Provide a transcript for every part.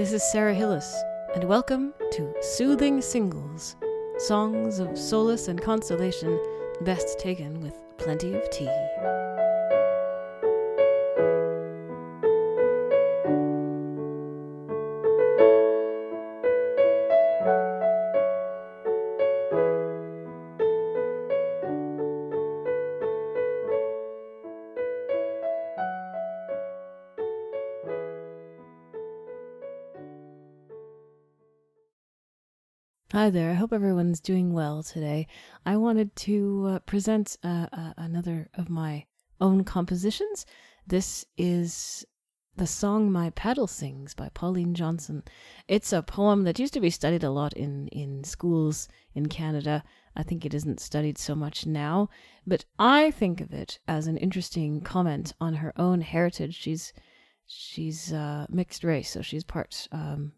this is Sara Hillis, and welcome to Soothing Singles Songs of Solace and Consolation, best taken with plenty of tea. Hi there. I hope everyone's doing well today. I wanted to uh, present uh, uh, another of my own compositions. This is the song My Paddle Sings by Pauline Johnson. It's a poem that used to be studied a lot in, in schools in Canada. I think it isn't studied so much now, but I think of it as an interesting comment on her own heritage. She's she's uh, mixed race, so she's part um,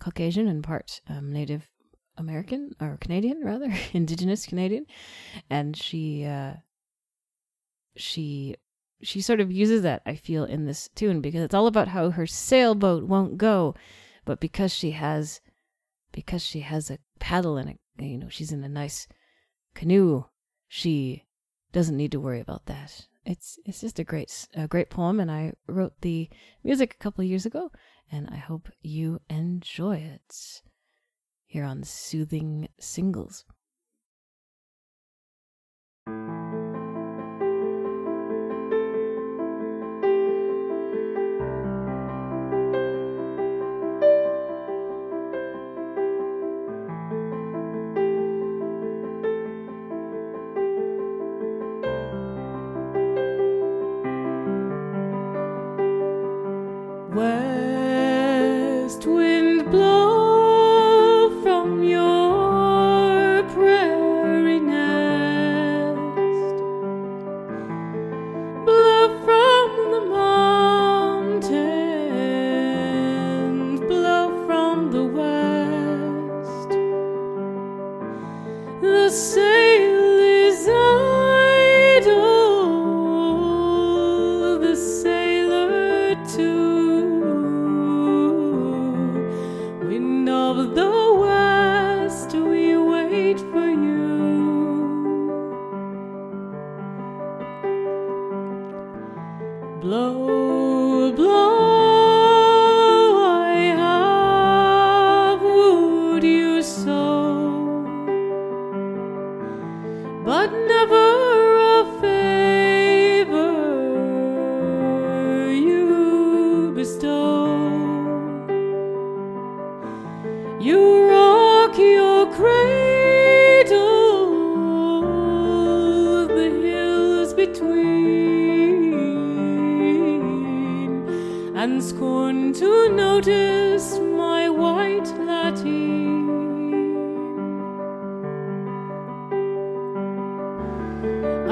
Caucasian and part um, Native American or Canadian, rather Indigenous Canadian, and she uh, she she sort of uses that I feel in this tune because it's all about how her sailboat won't go, but because she has because she has a paddle and a you know she's in a nice canoe, she doesn't need to worry about that. It's it's just a great a great poem, and I wrote the music a couple years ago, and I hope you enjoy it here on Soothing Singles.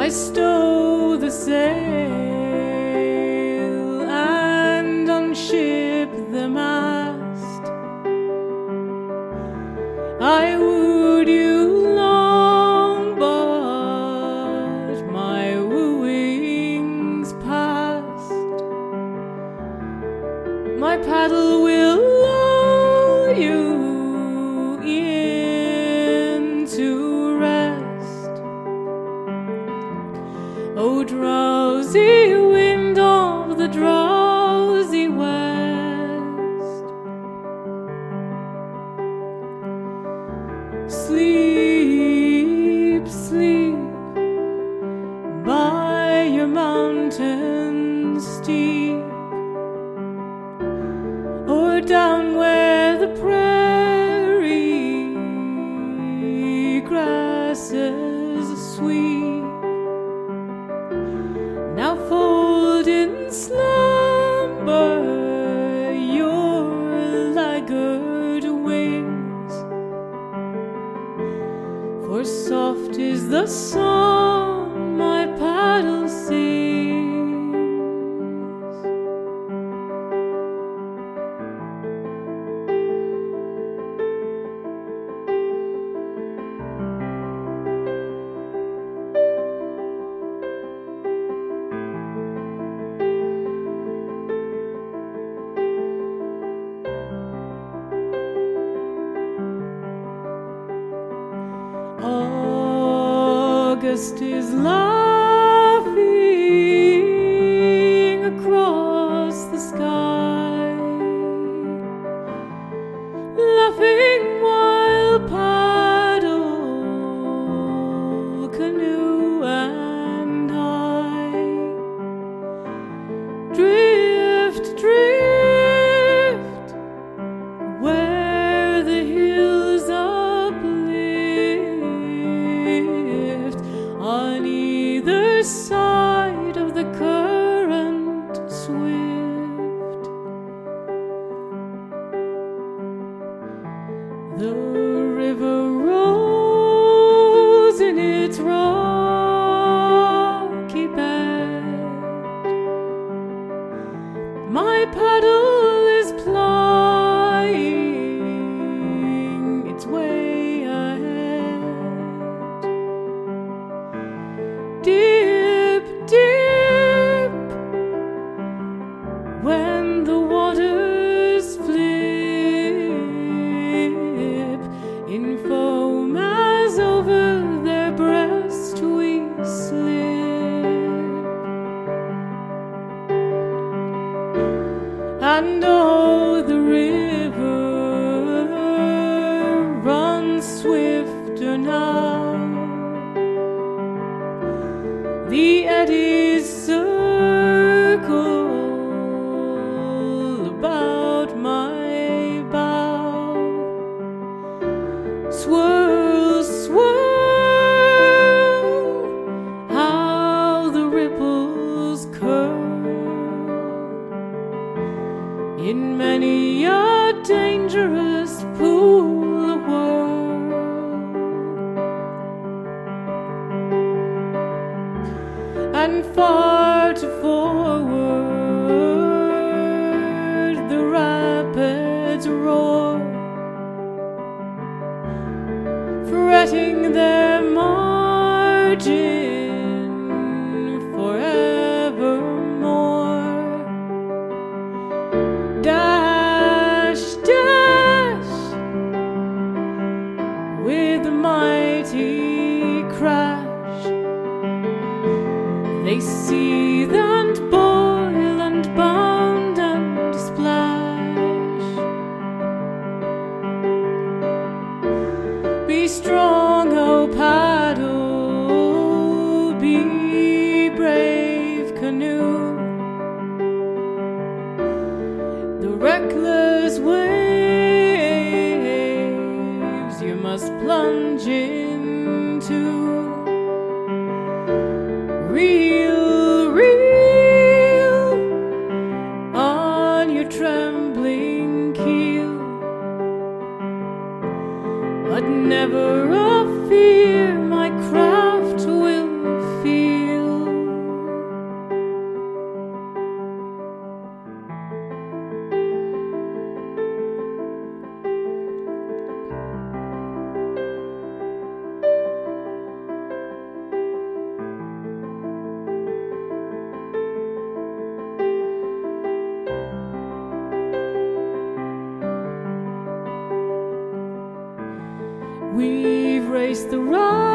I stow the sail Sleep, sleep by your mountain steep, or down where the prairie grasses sweep. Now fold in slumber the song my paddle. out my bow. Swirl, swirl, how the ripples curl in many a dangerous pool. World. And far to forward. roar, fretting their never erase the wrong.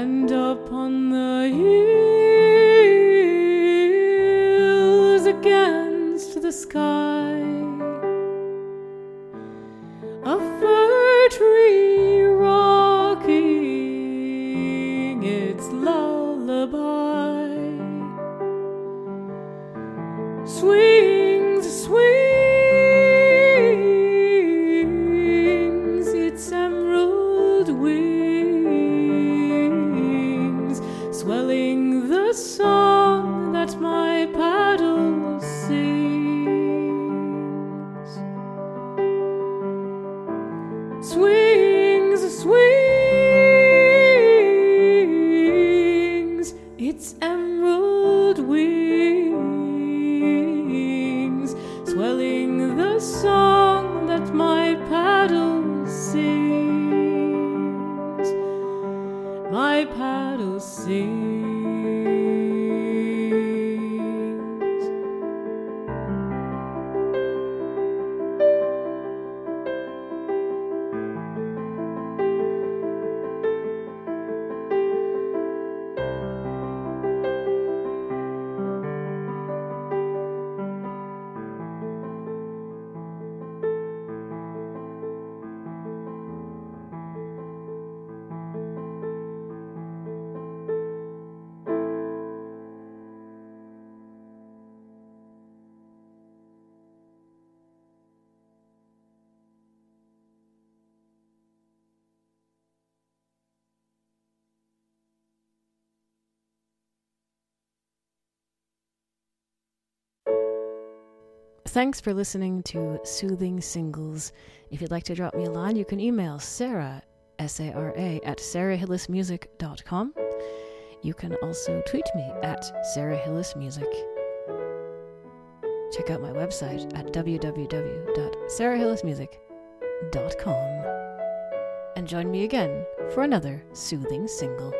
and upon the hills against the sky. A fir tree rocking its lullaby. Sweet swings swings. swing. Thanks for listening to Soothing Singles. If you'd like to drop me a line, you can email Sara, S A R A, at sarahillismusic.com. You can also tweet me at sarahillismusic. Check out my website at www.sarahillismusic.com. And join me again for another soothing single.